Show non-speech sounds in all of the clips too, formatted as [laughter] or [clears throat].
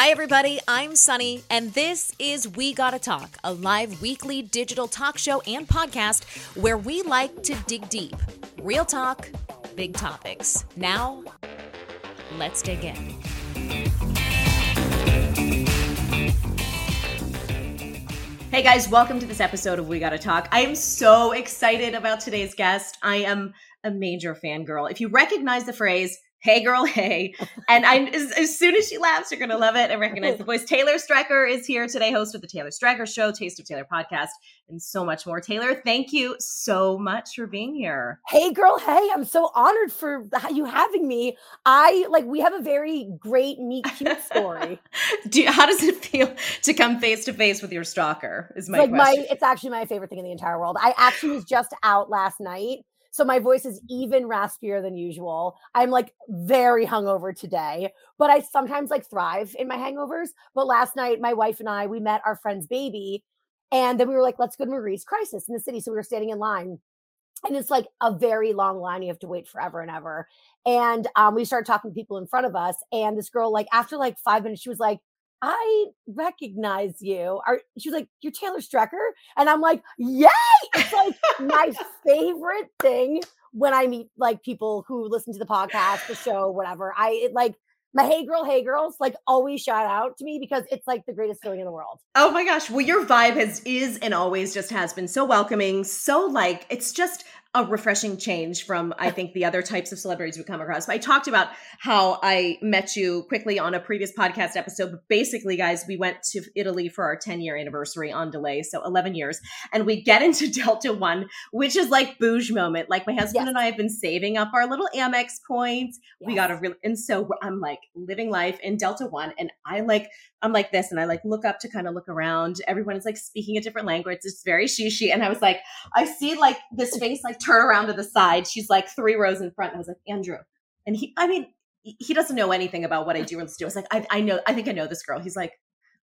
Hi, everybody. I'm Sunny, and this is We Gotta Talk, a live weekly digital talk show and podcast where we like to dig deep. Real talk, big topics. Now, let's dig in. Hey guys, welcome to this episode of We Gotta Talk. I am so excited about today's guest. I am a major fangirl. If you recognize the phrase, hey girl, hey. And I as, as, soon as she laughs, you're gonna love it and recognize the [laughs] voice. Taylor Strecker is here today, host of the Taylor Strecker Show, Taste of Taylor podcast, and so much more. Taylor, thank you so much for being here. Hey girl, hey, I'm so honored for you having me. I like we have a very great meet cute story. [laughs] Do you, how does it feel to come face to face with your stalker? Is my like question. my it's actually my favorite thing in the entire world. I actually was just out last night so my voice is even raspier than usual. I'm like very hungover today, but I sometimes like thrive in my hangovers. But last night, my wife and I, we met our friend's baby. And then we were like, let's go to Marie's Crisis in the city. So we were standing in line. And it's like a very long line. You have to wait forever and ever. And um, we started talking to people in front of us. And this girl, like, after like five minutes, she was like, I recognize you. Are she was like, You're Taylor Strecker? And I'm like, Yay! It's like my favorite thing when I meet like people who listen to the podcast, the show, whatever. I it, like my hey girl, hey girls, like always shout out to me because it's like the greatest feeling in the world. Oh my gosh. Well, your vibe has is and always just has been so welcoming, so like it's just a refreshing change from I think the other types of celebrities we come across. I talked about how I met you quickly on a previous podcast episode, but basically, guys, we went to Italy for our 10 year anniversary on delay, so 11 years, and we get into [laughs] Delta One, which is like bouge moment. Like my husband yes. and I have been saving up our little Amex points. Yes. We got a real, and so I'm like living life in Delta One, and I like I'm like this, and I like look up to kind of look around. Everyone is like speaking a different language. It's very shishi, and I was like, I see like this face like turn around to the side. She's like three rows in front. And I was like, Andrew. And he, I mean, he doesn't know anything about what I do or do. I was like, I, I know, I think I know this girl. He's like,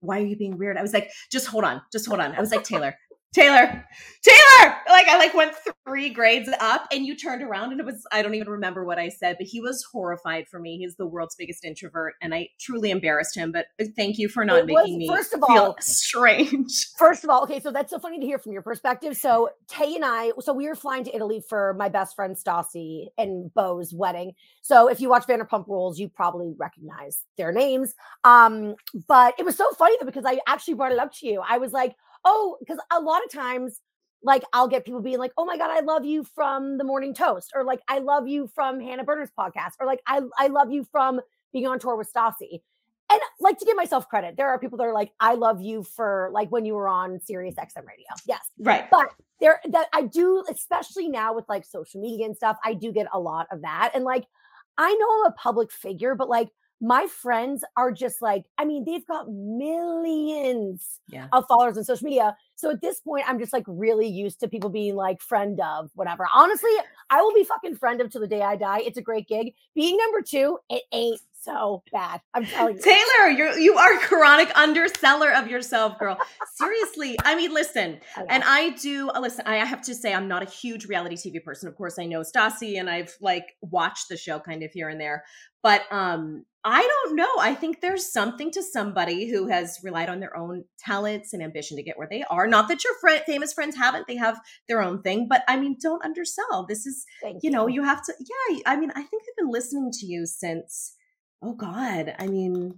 why are you being weird? I was like, just hold on, just hold on. I was like, Taylor, Taylor, Taylor. Like I like went three grades up and you turned around and it was I don't even remember what I said, but he was horrified for me. He's the world's biggest introvert and I truly embarrassed him. But uh, thank you for not it making me first of all feel [laughs] strange. First of all, okay, so that's so funny to hear from your perspective. So Tay and I, so we were flying to Italy for my best friend Stassi and Beau's wedding. So if you watch Vanderpump Rules, you probably recognize their names. Um, but it was so funny though because I actually brought it up to you. I was like, oh, because a lot of times, like I'll get people being like, oh my God, I love you from the morning toast, or like I love you from Hannah Berner's podcast, or like I, I love you from being on tour with Stassi. And like to give myself credit, there are people that are like, I love you for like when you were on Sirius XM radio. Yes. Right. But there that I do, especially now with like social media and stuff, I do get a lot of that. And like I know I'm a public figure, but like my friends are just like, I mean, they've got millions yeah. of followers on social media. So at this point, I'm just like really used to people being like friend of whatever. Honestly, I will be fucking friend of till the day I die. It's a great gig. Being number two, it ain't so bad. I'm telling you. Taylor, you're you are chronic underseller of yourself, girl. Seriously. I mean, listen, [laughs] I and I do uh, listen, I have to say I'm not a huge reality TV person. Of course, I know Stassi and I've like watched the show kind of here and there. But um I don't know. I think there's something to somebody who has relied on their own talents and ambition to get where they are. Not that your friend, famous friends haven't; they have their own thing. But I mean, don't undersell. This is, you, you know, you have to. Yeah, I mean, I think I've been listening to you since oh god i mean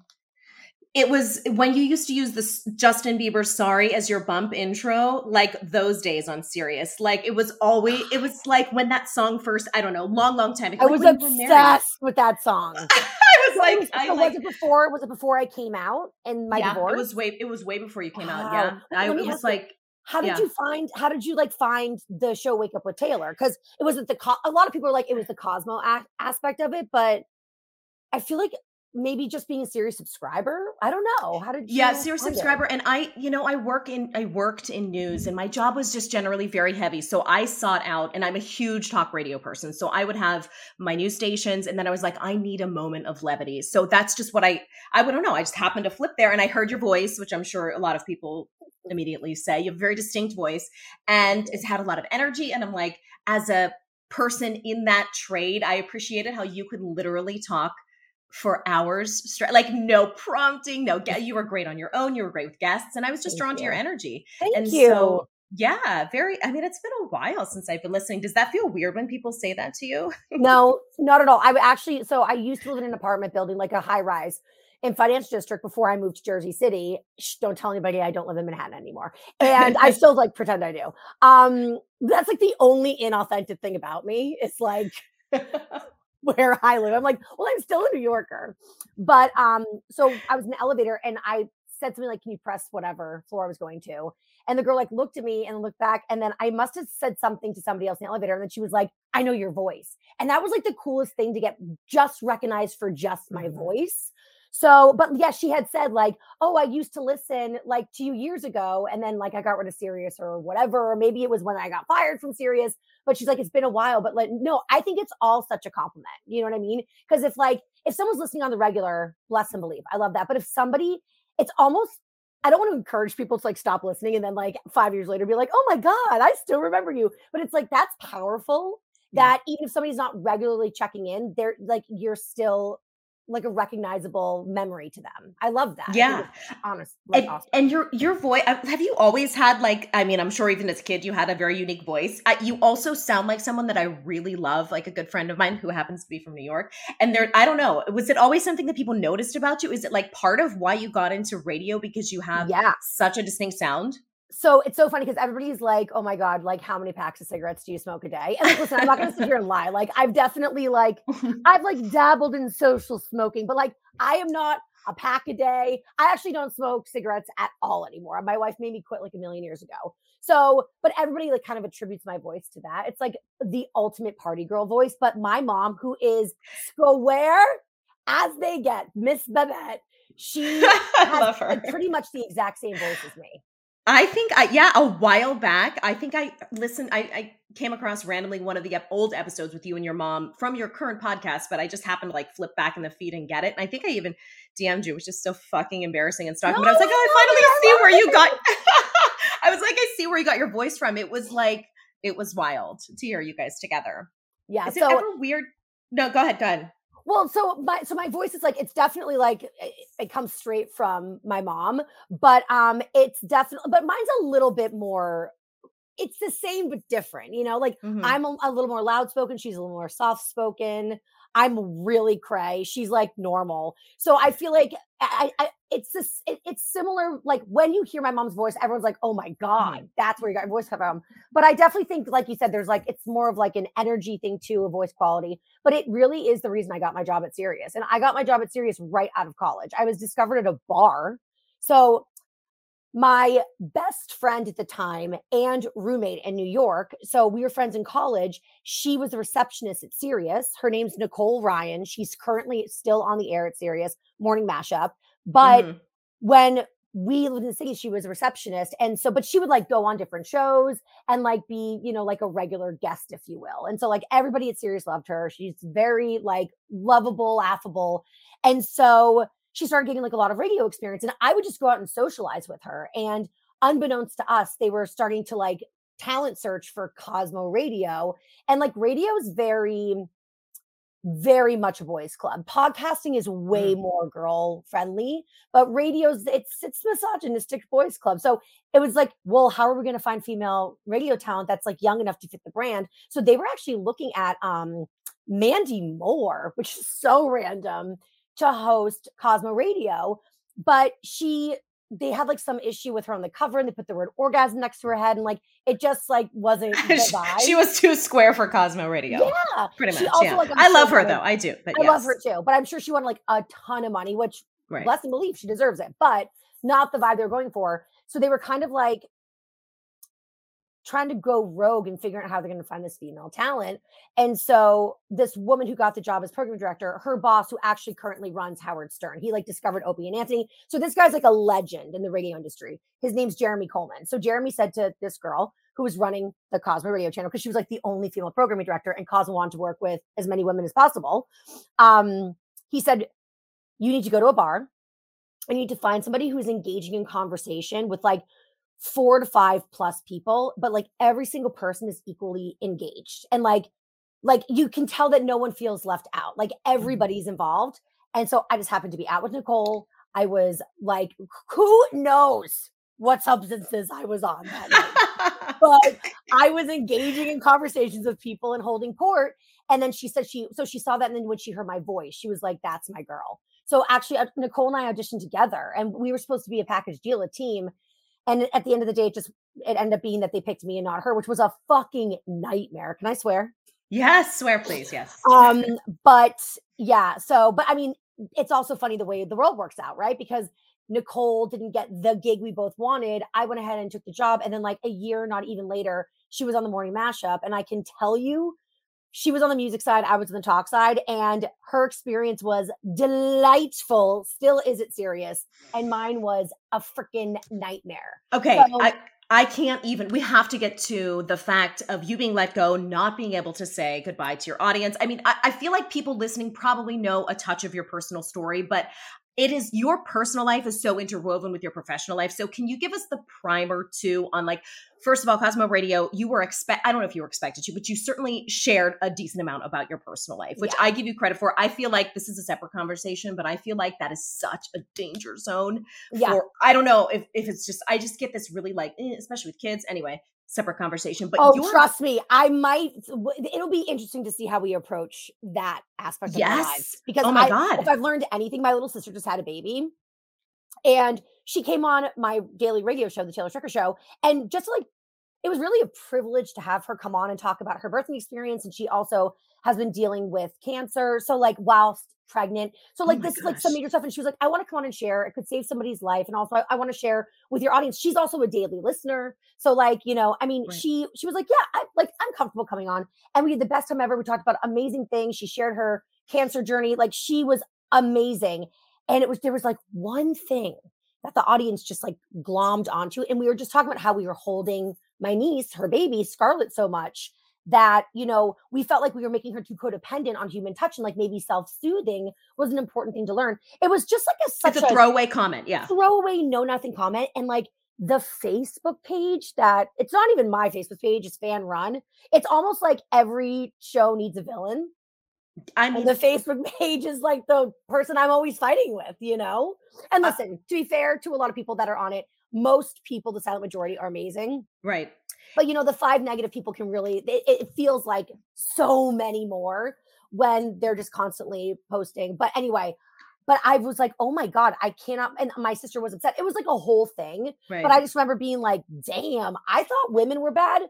it was when you used to use this Justin Bieber sorry as your bump intro, like those days on Sirius. Like it was always, it was [sighs] like when that song first, I don't know, long, long time ago. I was like obsessed with that song. [laughs] I was like, was, I like, was it before, was it before I came out and my yeah, divorce? It was way, it was way before you came wow. out. Yeah. I it was like, how did yeah. you find how did you like find the show wake up with taylor because it wasn't the co- a lot of people are like it was the cosmo a- aspect of it but i feel like maybe just being a Sirius subscriber i don't know how did you yeah Sirius subscriber it? and i you know i work in i worked in news and my job was just generally very heavy so i sought out and i'm a huge talk radio person so i would have my news stations and then i was like i need a moment of levity so that's just what i i don't know i just happened to flip there and i heard your voice which i'm sure a lot of people immediately say you have a very distinct voice and it's had a lot of energy and i'm like as a person in that trade i appreciated how you could literally talk for hours straight, like no prompting, no get. You were great on your own. You were great with guests, and I was just Thank drawn to your energy. Thank and you. so yeah, very. I mean, it's been a while since I've been listening. Does that feel weird when people say that to you? no, not at all. I actually, so I used to live in an apartment building, like a high rise in Financial District before I moved to Jersey City. Shh, don't tell anybody I don't live in Manhattan anymore. And I still like pretend I do. Um, that's like the only inauthentic thing about me. It's like [laughs] [laughs] where I live. I'm like, well, I'm still a New Yorker. But um, so I was in the elevator and I said something like, Can you press whatever floor I was going to? And the girl like looked at me and looked back. And then I must have said something to somebody else in the elevator. And then she was like, I know your voice. And that was like the coolest thing to get just recognized for just my Mhm. voice. So, but yeah, she had said like, "Oh, I used to listen like to you years ago, and then like I got rid of Sirius or whatever, or maybe it was when I got fired from Sirius." But she's like, "It's been a while." But like, no, I think it's all such a compliment. You know what I mean? Because if like if someone's listening on the regular, bless and believe, I love that. But if somebody, it's almost I don't want to encourage people to like stop listening and then like five years later be like, "Oh my god, I still remember you." But it's like that's powerful. Yeah. That even if somebody's not regularly checking in, they're like you're still like a recognizable memory to them. I love that. Yeah. it's honest, like and, awesome. and your your voice uh, have you always had like i mean i'm sure even as a kid you had a very unique voice I, you also sound like someone that i really love like a good friend of mine who happens to be from new york and there i don't know was it always something that people noticed about you is it like part of why you got into radio because you have yeah. such a distinct sound So it's so funny because everybody's like, "Oh my god, like how many packs of cigarettes do you smoke a day?" And like, listen, I'm not going to sit here and lie. Like I've definitely like [laughs] I've like dabbled in social smoking, but like I am not a pack a day. I actually don't smoke cigarettes at all anymore. My wife made me quit like a million years ago. So, but everybody like kind of attributes my voice to that. It's like the ultimate party girl voice. But my mom, who is square as they get, Miss Babette, she [laughs] has love her pretty much the exact same voice as me. I think I yeah, a while back, I think I listened I, I came across randomly one of the old episodes with you and your mom from your current podcast, but I just happened to like flip back in the feed and get it. And I think I even DM'd you, which is so fucking embarrassing and stalking. but I was like, oh, I finally see where you got [laughs] I was like, I see where you got your voice from. It was like it was wild to hear you guys together. Yeah. Is it ever weird? No, go ahead, go ahead. Well, so my so my voice is like it's definitely like it, it comes straight from my mom, but um it's definitely but mine's a little bit more it's the same but different, you know? Like Mhm. I'm a, a little more loud spoken, she's a little more soft spoken. I'm really cray. She's like normal. So I feel like I, I it's this it, it's similar like when you hear my mom's voice everyone's like, "Oh my mm-hmm. god, that's where you got your voice from." But I definitely think like you said there's like it's more of like an energy thing too, a voice quality but it really is the reason I got my job at Sirius. And I got my job at Sirius right out of college. I was discovered at a bar. So my best friend at the time and roommate in New York, so we were friends in college. She was a receptionist at Sirius. Her name's Nicole Ryan. She's currently still on the air at Sirius, morning mashup. But Mhm. when we lived in the city, she was a receptionist. And so, but she would like go on different shows and like be, you know, like a regular guest, if you will. And so, like, everybody at Sirius loved her. She's very like lovable, affable. And so she started getting like a lot of radio experience. And I would just go out and socialize with her. And unbeknownst to us, they were starting to like talent search for Cosmo Radio. And like radio is very, very much a boys club. Podcasting is way more girl friendly, but radio's it's it's misogynistic boys club. So it was like, well, how are we going to find female radio talent that's like young enough to fit the brand? So they were actually looking at um Mandy Moore, which is so random, to host Cosmo Radio, but she they had like some issue with her on the cover and they put the word orgasm next to her head and like it just like wasn't [laughs] the vibe. she was too square for Cosmo Radio. yeah, Pretty She much. also, yeah. like, I'm sure love her wanted- though. I do. But I love her too, but I'm sure she wanted like a ton of money, which Right. bless and believe she deserves it, but not the vibe they were going for. So they were kind of like trying to go rogue and figuring out how they're going to find this female talent. And so this woman who got the job as program director, her boss, who actually currently runs Howard Stern, he like discovered Opie and Anthony. So this guy's like a legend in the radio industry. His name's Jeremy Coleman. So Jeremy said to this girl who was running the Cosmo radio channel, because she was like the only female programming director and Cosmo wanted to work with as many women as possible. Um, he said, you need to go to a bar. I need to find somebody who's engaging in conversation with like four to five plus people, but like every single person is equally engaged. And like, like you can tell that no one feels left out. Like everybody's involved. And so I just happened to be out with Nicole. I was like, who knows what substances I was on that night. [laughs] but I was engaging in conversations with people and holding court. And then she said she, so she saw that. And then when she heard my voice, she was like, that's my girl. So actually, uh, Nicole and I auditioned together and we were supposed to be a package deal, a team. And at the end of the day, it just, it ended up being that they picked me and not her, which was a fucking nightmare. Can I swear? Yes, swear please. Yes. Um, but yeah, so, but I mean, it's also funny the way the world works out, right? Because Nicole didn't get the gig we both wanted. I went ahead and took the job. And then, like a year, not even later, she was on the morning mashup. And I can tell you, she was on the music side, I was on the talk side, and her experience was delightful. Still is it Sirius? And mine was a freaking nightmare. Okay. So, I- I can't even. We have to get to the fact of you being let go, not being able to say goodbye to your audience. I mean, I, I, feel like people listening probably know a touch of your personal story, but it is your personal life is so interwoven with your professional life. So can you give us the primer too on like first of all, Cosmo Radio, you were expect I don't know if you were expected to, but you certainly shared a decent amount about your personal life, which yeah. I give you credit for. I feel like this is a separate conversation, but I feel like that is such a danger zone. Yeah. For, I don't know if, if it's just I just get this really like, eh, especially with kids. Anyway, separate conversation. But oh, trust me, I might. It'll be interesting to see how we approach that aspect of yes. Because oh my I, god, if I've learned anything, my little sister just had a baby, and she came on my daily radio show, the Taylor Strecker Show, and just like it was really a privilege to have her come on and talk about her birthing experience, and she also has been dealing with cancer. So like whilst pregnant. So oh like oh this gosh. like some major stuff. And she was like, I want to come on and share. It could save somebody's life. And also I, I want to share with your audience. She's also a daily listener. So like, you know, I mean, right. she she was like, Yeah, I like I'm comfortable coming on. And we had the best time ever. We talked about amazing things. She shared her cancer journey. Like she was amazing. And it was there was like one thing that the audience just like glommed onto. And we were just talking about how we were holding my niece, her baby, Scarlett, so much that you know we felt like we were making her too codependent on human touch and like maybe self-soothing was an important thing to learn. It was just like a such it's a, a throwaway comment yeah. throwaway no nothing comment and like the facebook page that it's not even my facebook page it's fan run. It's almost like every show needs a villain. I mean, and the Facebook [laughs] page is like the person I'm always fighting with, you know? And listen, uh, to be fair to a lot of people that are on it, most people, the silent majority, are amazing. Right but you know the five negative people can really it, it, feels like so many more when they're just constantly posting but anyway but i was like oh my god i cannot and my sister was upset it was like a whole thing right. but i just remember being like damn i thought women were bad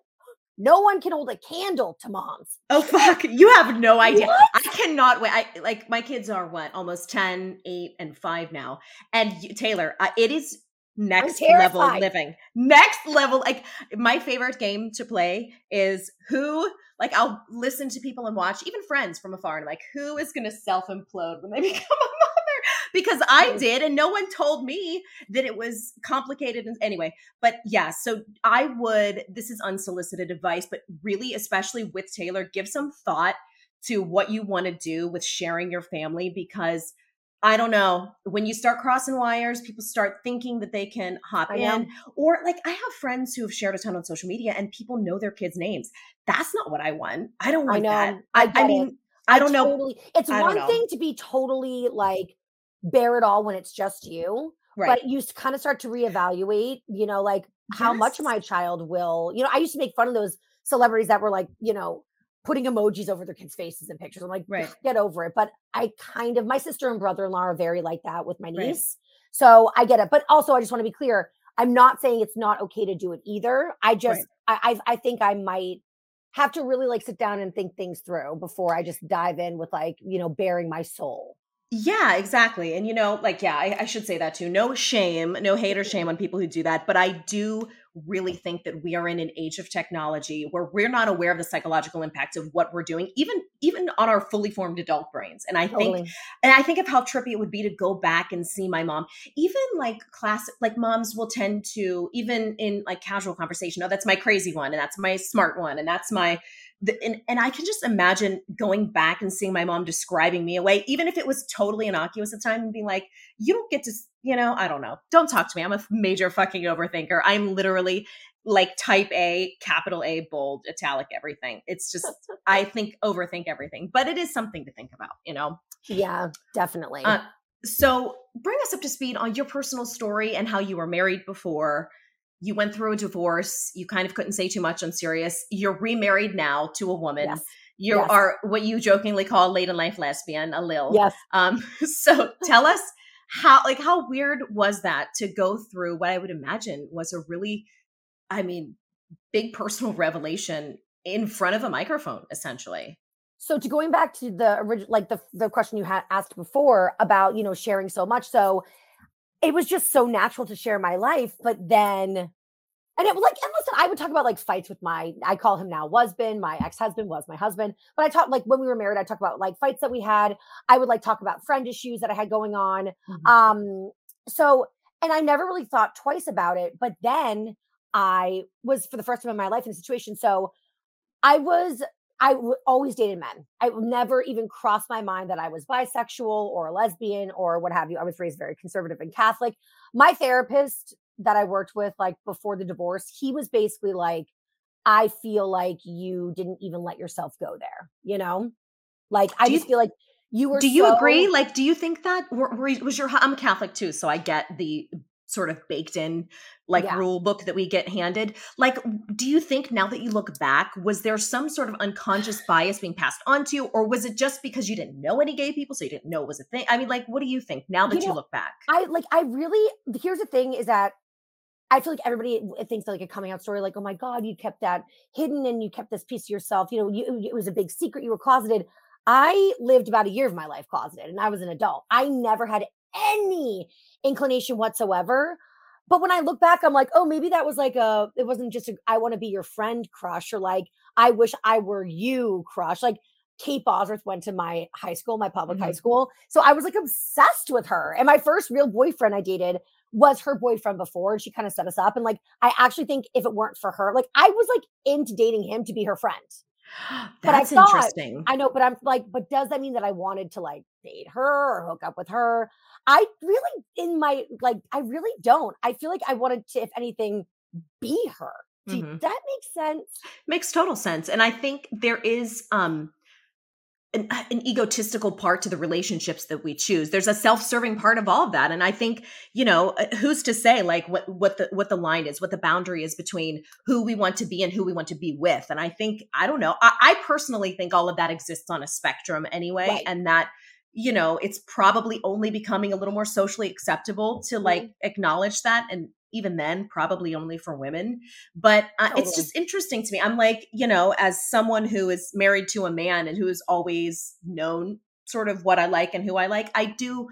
no one can hold a candle to moms. Oh fuck, you have no idea. What? I cannot wait. I like my kids are what almost 10, 8 and 5 now. And you, Taylor, uh, it is next level living. Next level. Like my favorite game to play is who like I'll listen to people and watch, even friends from afar, and I'm like, who is gonna self-implode when they [laughs] become a mother? Because I mm. did, and no one told me that it was complicated. And anyway, but yeah, so I would, this is unsolicited advice, but really, especially with Taylor, give some thought to what you want to do with sharing your family because I don't know. When you start crossing wires, people start thinking that they can hop I in. Know. Or like I have friends who have shared a ton on social media and people know their kids' names. That's not what I want. I don't want I know. that. I, I mean, I, I don't totally, know. It's one thing to be totally like bare it all when it's just you. Right. But you kind of start to reevaluate, you know, like yes. how much my child will, you know, I used to make fun of those celebrities that were like, you know, putting emojis over their kids' faces and pictures. I'm like, right. get over it. But I kind of, my sister and brother in law are very like that with my niece. Right. So I get it. But also, I just want to be clear I'm not saying it's not okay to do it either. I just, right. I, I, I think I might have to really like sit down and think things through before I just dive in with like, you know, bearing my soul. Yeah, exactly. And you know, like, yeah, I, I, should say that too. No shame, no hate or shame on people who do that. But I do really think that we are in an age of technology where we're not aware of the psychological impact of what we're doing, even even on our fully formed adult brains. And I totally. think and I think of how trippy it would be to go back and see my mom. Even like class like moms will tend to, even in like casual conversation, oh, that's my crazy one, and that's my smart one, and that's my the, and, and I can just imagine going back and seeing my mom describing me away, even if it was totally innocuous at the time, and being like, "You don't get to, you know, I don't know. Don't talk to me. I'm a major fucking overthinker. I'm literally like type A, capital A, bold, italic, everything. It's just I [laughs] think overthink everything, but it is something to think about, you know. Yeah, definitely. Uh, so bring us up to speed on your personal story and how you were married before. You went through a divorce. You kind of couldn't say too much on Sirius. You're remarried now to a woman. yes. You Yes. are what you jokingly call a late in life lesbian, a lil. Yes. Um, [laughs] so tell us how like how weird was that to go through what I would imagine was a really, I mean, big personal revelation in front of a microphone, essentially. So to going back to the original, like the the question you had asked before about you know sharing so much, so it was just so natural to share my life, but then, and it was like, and listen, I would talk about like fights with my, I call him now husband, my ex husband was my husband, but I talked like when we were married, I talked about like fights that we had. I would like talk about friend issues that I had going on. Um, so, and I never really thought twice about it, but then I was for the first time in my life in a situation. So I was, I w- always dated men. I never even crossed my mind that I was bisexual or a lesbian or what have you. I was raised very conservative and Catholic. My therapist that I worked with, like before the divorce, he was basically like, I feel like you didn't even let yourself go there, you know? Like, I Do you- just feel like you were do you so- agree? Like, do you think that were, were, was your I'm a Catholic too, so I get the sort of baked in like Yeah. rule book that we get handed. Like, do you think now that you look back, was there some sort of unconscious [sighs] bias being passed on to you, or was it just because you didn't know any gay people, so you didn't know it was a thing? I mean, like, what do you think now that You you, look back? I like I really here's the thing is that I feel like everybody thinks like a coming out story, like, oh my God, you kept that hidden and you kept this piece to yourself. You know, you, it was a big secret. You were closeted. I lived about a year of my life closeted and I was an adult. I never had any inclination whatsoever. But when I look back, I'm like, oh, maybe that was like a, it wasn't just a, I want to be your friend crush or like, I wish I were you crush. Like, Kate Bosworth went to my high school, my public high Mhm. school. So I was like obsessed with her. And my first real boyfriend I dated was her boyfriend before. And she kind of set us up. And like, I actually think if it weren't for her, like, I was like into dating him to be her friend. [gasps] but I That's thought- interesting. I know, but I'm like, but does that mean that I wanted to like date her or hook up with her? I really, in my, like, I really don't. I feel like I wanted to, if anything, be her. Do Mhm. that make sense? makes total sense and i think there is um an, an egotistical part to the relationships that we choose. There's a self-serving part of all of that. And i think you know uh, who's to say like what what the what the line is what the boundary is between who we want to be and who we want to be with. And i think i don't know i, I personally think all of that exists on a spectrum anyway. Right. and that you know it's probably only becoming a little more socially acceptable to like acknowledge that and even then probably only for women but uh, it's just interesting to me i'm like you know as someone who is married to a man and who has always known sort of what i like and who i like i do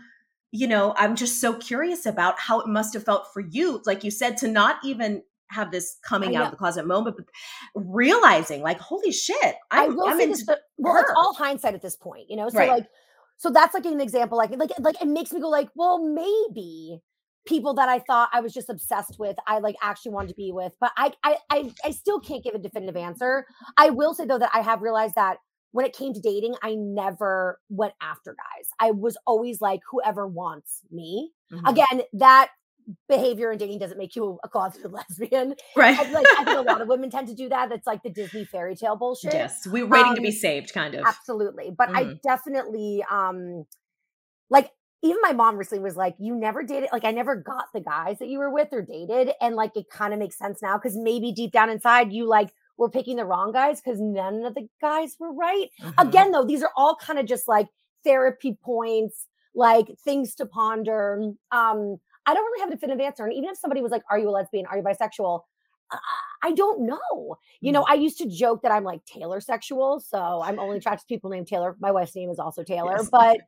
you know i'm just so curious about how it must have felt for you like you said to not even have this coming out of the closet moment but realizing like holy shit I i'm, will I'm say this, but, well, it's all hindsight at this point, you know. So Right. like, so that's like an example. Like, like, like it makes me go like, well, maybe people that I thought I was just obsessed with, I like actually wanted to be with, but I, I, I, I still can't give a definitive answer. I will say though that I have realized that when it came to dating, I never went after guys. I was always like, whoever wants me. Mhm. Again, that behavior in dating doesn't make you a closeted [laughs] lesbian. right I, like, I think a lot of [laughs] women tend to do that. That's like the Disney fairy tale bullshit. yes we're waiting to be Um, saved kind of Absolutely. But I Mhm. definitely um like even my mom recently was like, You never dated like I never got the guys that you were with or dated. And like it kind of makes sense now because maybe deep down inside you like were picking the wrong guys because none of the guys were right. Mhm. Again, though, these are all kind of just like therapy points, like things to ponder. Um, I don't really have a definitive answer. And even if somebody was like, Are you a lesbian? Are you bisexual? I- don't know. You know, mm. I used to joke that I'm like Taylor sexual. So I'm only attracted to people named Taylor. My wife's name is also Taylor. Yes. But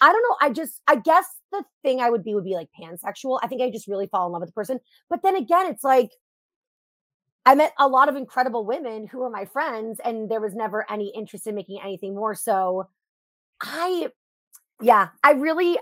I don't know. I just, I guess the thing I would be would be like pansexual. I think I just really fall in love with the person. But then again, it's like, I met a lot of incredible women who were my friends, and there was never any interest in making anything more. So I, yeah, I really,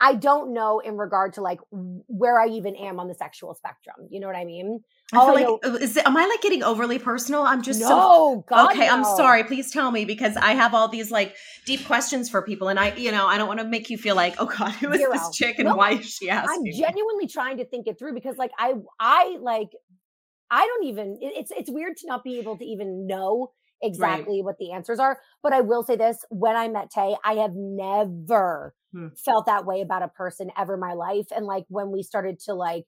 I don't know in regard to like where I even am on the sexual spectrum. You know what I mean? I all I feel like uh, is it, am I like getting overly personal? I'm just so God, okay. I'm sorry. Please tell me because I have all these like deep questions for people, and I, you know, I don't want to make you feel like, oh God, who is Zero. this chick and No, why is she asking? I'm genuinely trying to think it through because like I I like I don't even it- it's it's weird to not be able to even know exactly right. what the answers are. But I will say this when I met Tay, I have never hmm. felt that way about a person ever in my life. And like when we started to like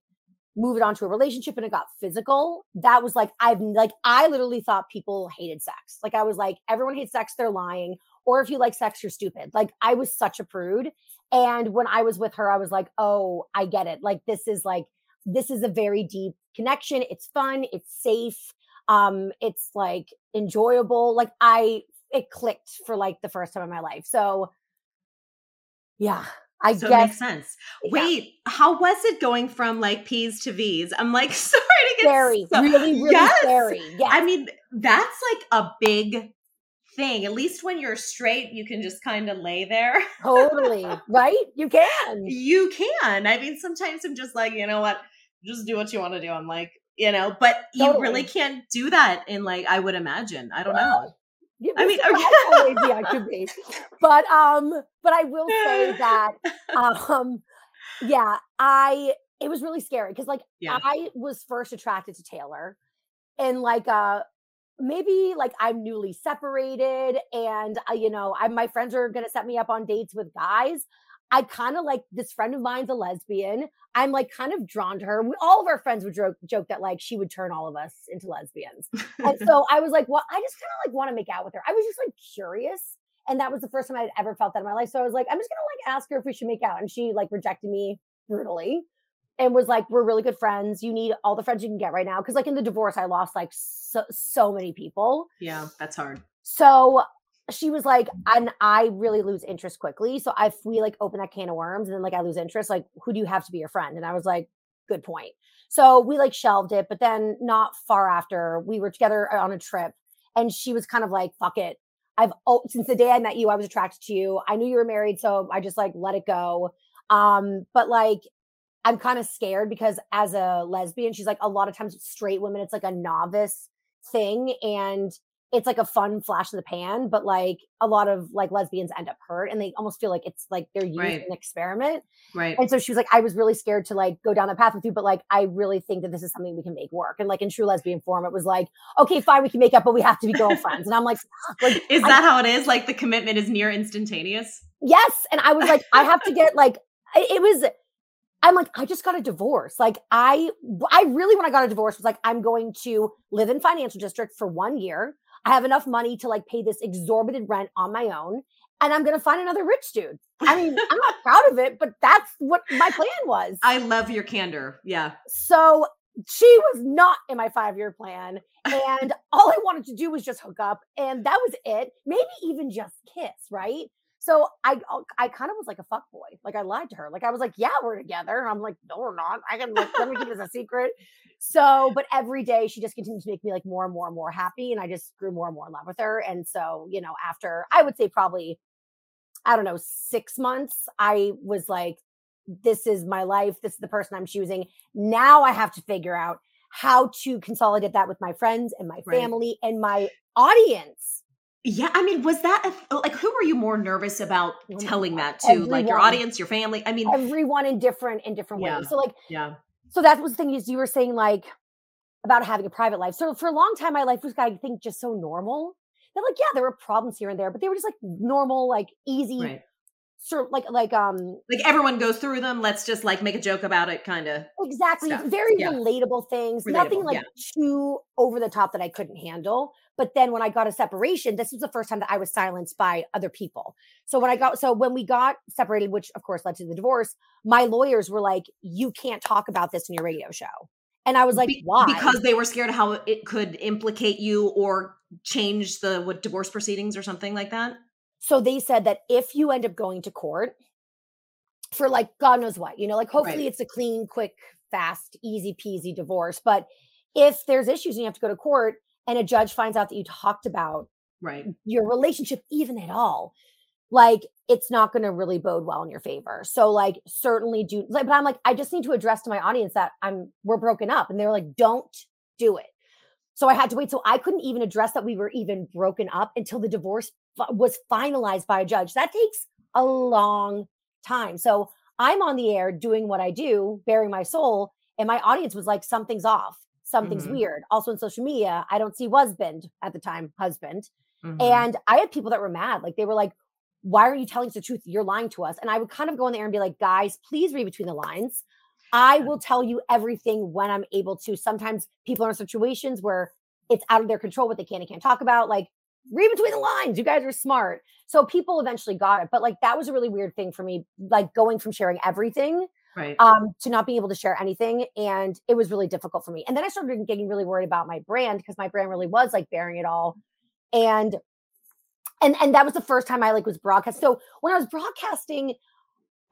move it on to a relationship and it got physical, that was like, I've like, I literally thought people hated sex. Like, I was like, everyone hates sex, they're lying. Or if you like sex, you're stupid. Like, I was such a prude. And when I was with her, I was like, oh, I get it. Like, this is like, this is a very deep connection. It's fun, it's safe. Um, it's like enjoyable. Like, I, it clicked for like the first time in my life. So, yeah, I so guess. it makes sense. Wait, yeah. how was it going from like P's to V's? I'm like, [laughs] sorry to get scary, so, really, really yes. scary. Yeah. I mean, that's like a big thing. At least when you're straight, you can just kind of lay there. totally. Right? You can. You can. I mean, sometimes I'm just like, you know what? Just do what you want to do. I'm like, you know, but totally. you really can't do that in like, I would imagine. I don't well, know. I mean, okay. I could be. But um, but I will say that [laughs] um, yeah, I it was really scary because like yeah. I was first attracted to Taylor, and like uh maybe like I'm newly separated, and uh, you know, I my friends are gonna set me up on dates with guys. I kind of like this friend of mine's a lesbian. I'm like kind of drawn to her. We, all of our friends would joke, joke that like she would turn all of us into lesbians. and [laughs] so I was like, well, I just kind of like want to make out with her. I was just like curious. And that was the first time I'd ever felt that in my life. So I was like, I'm just gonna like ask her if we should make out. And she like rejected me brutally and was like, We're really good friends. You need all the friends you can get right now. Cause like in the divorce, I lost like so so many people. Yeah, that's hard. So she was like, and I really lose interest quickly. So if we like open that can of worms and then like I lose interest, like who do you have to be your friend? And I was like, good point. So we like shelved it, but then not far after we were together on a trip and she was kind of like, fuck it. I've oh, since the day I met you, I was attracted to you. I knew you were married, so I just like let it go. Um, but like I'm kind of scared because as a lesbian, she's like a lot of times straight women, it's like a novice thing. And it's like a fun flash in the pan, but like a lot of like lesbians end up hurt and they almost feel like it's like they're using right. an experiment. Right. And so she was like, I was really scared to like go down that path with you, but like I really think that this is something we can make work. And like in true lesbian form, it was like, okay, fine, we can make up, but we have to be girlfriends. and I'm like, like [laughs] is that I, how it is? Like the commitment is near instantaneous? Yes. And I was like, I have to get like it was I'm like, I just got a divorce. Like I I really when I got a divorce was like, I'm going to live in financial district for one year. I have enough money to like pay this exorbitant rent on my own, and I'm gonna find another rich dude. I mean, [laughs] I'm not proud of it, but that's what my plan was. I love your candor. Yeah. So she was not in my five year plan. And [laughs] all I wanted to do was just hook up. And that was it. Maybe even just kiss, right? So I uh, I kind of was like a fuck boy. Like I lied to her. Like I was like, yeah, we're together. And I'm like, no, we're not. I can like let me keep this a secret. So, but every day she just continued to make me like more and more and more happy. And I just grew more and more in love with her. And so, you know, after I would say probably, I don't know, six months, I was like, this is my life. This is the person I'm choosing. Now I have to figure out how to consolidate that with my friends and my family right. and my audience yeah, I mean, was that a, like who were you more nervous about oh telling that to? Everyone. Like your audience, your family? I mean, everyone in different in different yeah, ways. So like, yeah. So that was the thing is you were saying like about having a private life. So for a long time, my life was I think just so normal that like yeah, there were problems here and there, but they were just like normal, like easy, right sort like like um like everyone goes through them let's just like make a joke about it kind of exactly stuff. very yeah. relatable things relatable, nothing like yeah. too over the top that i couldn't handle but then when i got a separation this was the first time that i was silenced by other people so when i got so when we got separated which of course led to the divorce my lawyers were like you can't talk about this in your radio show and i was like Be- why because they were scared of how it could implicate you or change the what divorce proceedings or something like that so they said that if you end up going to court for like God knows what, you know, like hopefully right. it's a clean, quick, fast, easy peasy divorce. But if there's issues and you have to go to court and a judge finds out that you talked about right your relationship even at all, like it's not going to really bode well in your favor. So like certainly do like, but I'm like, I just need to address to my audience that I'm we're broken up. And they're like, don't do it. So I had to wait. So I couldn't even address that we were even broken up until the divorce was finalized by a judge. That takes a long time. So I'm on the air doing what I do, bearing my soul, and my audience was like, something's off. something's Mhm. weird. Also in social media, I don't see husband at the time, husband. Mhm. And I had people that were mad. Like they were like, why are you telling us the truth? You're lying to us. And I would kind of go in there and be like, guys, please read between the lines. I will tell you everything when I'm able to. Sometimes people are in situations where it's out of their control what they can and can't talk about. Like, read between the lines. You guys are smart. So people eventually got it. But like that was a really weird thing for me, like going from sharing everything right. um, to not being able to share anything. And it was really difficult for me. And then I started getting really worried about my brand because my brand really was like bearing it all. And and and that was the first time I like was broadcast. So when I was broadcasting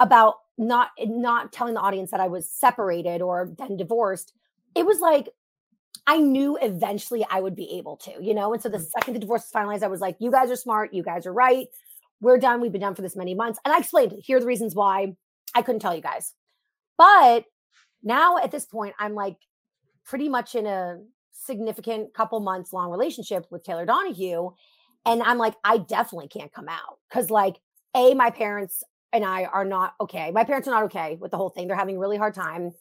about not not telling the audience that I was separated or then divorced, it was like I knew eventually I would be able to, you know. And so the Mhm. second the divorce was finalized, I was like, "You guys are smart. You guys are right. We're done. We've been done for this many months." And I explained here are the reasons why I couldn't tell you guys. But now at this point, I'm like pretty much in a significant couple months long relationship with Taylor Donahue. And I'm like, I definitely can't come out because, like, A, my parents and I are not okay. My parents are not okay with the whole thing. They're having a really hard time.